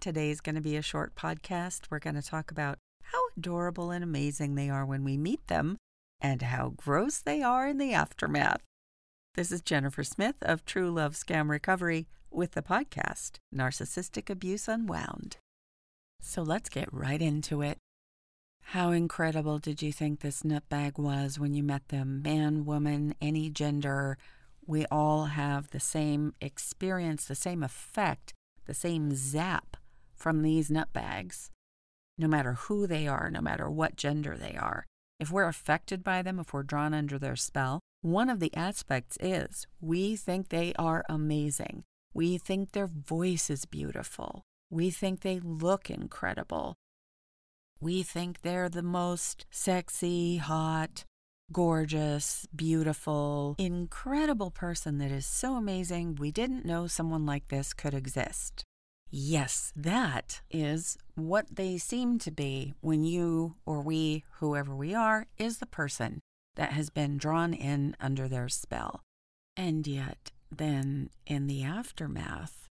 Today's going to be a short podcast. We're going to talk about how adorable and amazing they are when we meet them and how gross they are in the aftermath. This is Jennifer Smith of True Love Scam Recovery with the podcast Narcissistic Abuse Unwound. So let's get right into it. How incredible did you think this nutbag was when you met them? Man, woman, any gender, we all have the same experience, the same effect, the same zap from these nutbags, no matter who they are, no matter what gender they are. If we're affected by them, if we're drawn under their spell, one of the aspects is we think they are amazing. We think their voice is beautiful. We think they look incredible. We think they're the most sexy, hot, gorgeous, beautiful, incredible person that is so amazing we didn't know someone like this could exist. Yes, that is what they seem to be when you or we, whoever we are, is the person that has been drawn in under their spell. And yet, then in the aftermath,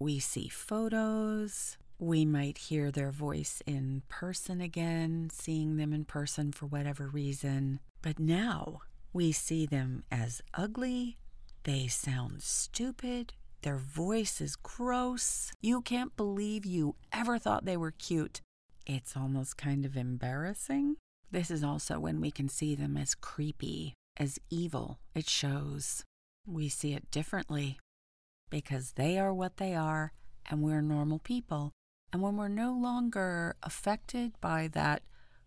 we see photos. We might hear their voice in person again, seeing them in person for whatever reason. But now we see them as ugly. They sound stupid. Their voice is gross. You can't believe you ever thought they were cute. It's almost kind of embarrassing. This is also when we can see them as creepy, as evil. It shows. We see it differently because they are what they are and we're normal people. And when we're no longer affected by that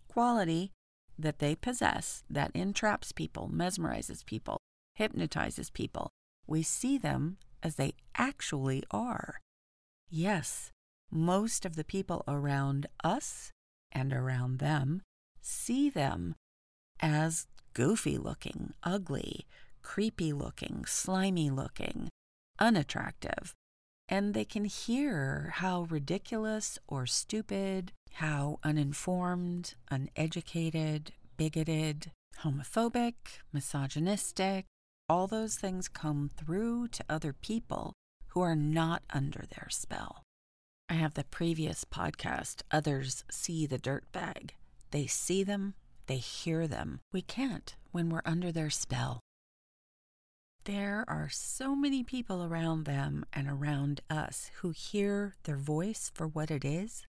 quality that they possess that entraps people, mesmerizes people, hypnotizes people, we see them as they actually are. Yes, most of the people around us and around them see them as goofy looking, ugly, creepy looking, slimy looking, unattractive. And they can hear how ridiculous or stupid, how uninformed, uneducated, bigoted, homophobic, misogynistic, all those things come through to other people who are not under their spell. I have the previous podcast, Others See the Dirt Bag. They see them, they hear them. We can't when we're under their spell. There are so many people around them and around us who hear their voice for what it is,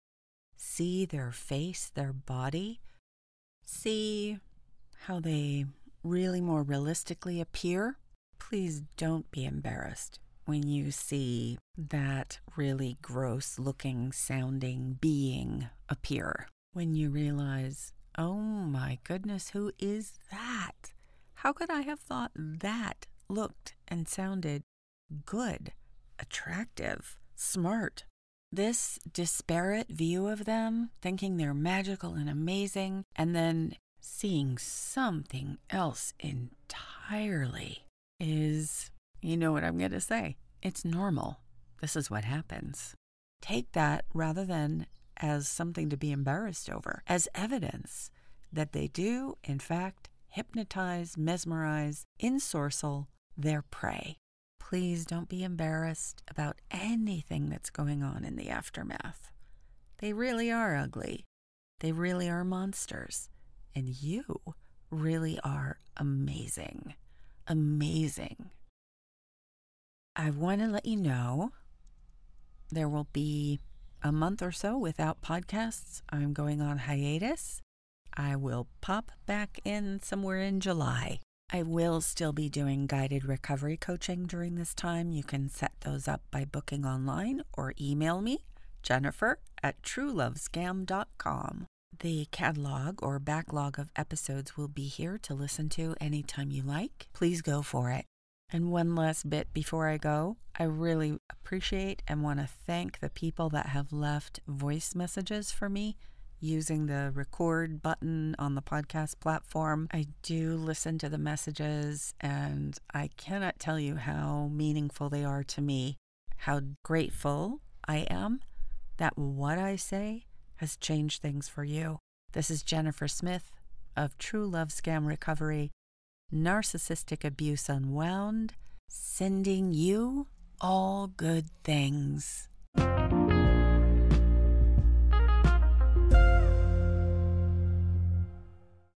see their face, their body, see how they really more realistically appear. Please don't be embarrassed when you see that really gross looking, sounding being appear when you realize, oh my goodness, who is that? How could I have thought that looked and sounded good, attractive, smart? This disparate view of them, thinking they're magical and amazing, and then seeing something else entirely is, you know what I'm going to say, it's normal. This is what happens. Take that rather than as something to be embarrassed over, as evidence that they do, in fact, hypnotize, mesmerize, ensorcel their prey. Please don't be embarrassed about anything that's going on in the aftermath. They really are ugly. They really are monsters. And you really are amazing. Amazing. I want to let you know there will be a month or so without podcasts. I'm going on hiatus. I will pop back in somewhere in July. I will still be doing guided recovery coaching during this time. You can set those up by booking online or email me, Jennifer at truelovescam.com. The catalog or backlog of episodes will be here to listen to anytime you like. Please go for it. And one last bit before I go, I really appreciate and want to thank the people that have left voice messages for me using the record button on the podcast platform. I do listen to the messages and I cannot tell you how meaningful they are to me, how grateful I am that what I say has changed things for you. This is Jennifer Smith of True Love Scam Recovery Narcissistic Abuse Unwound, sending you all good things.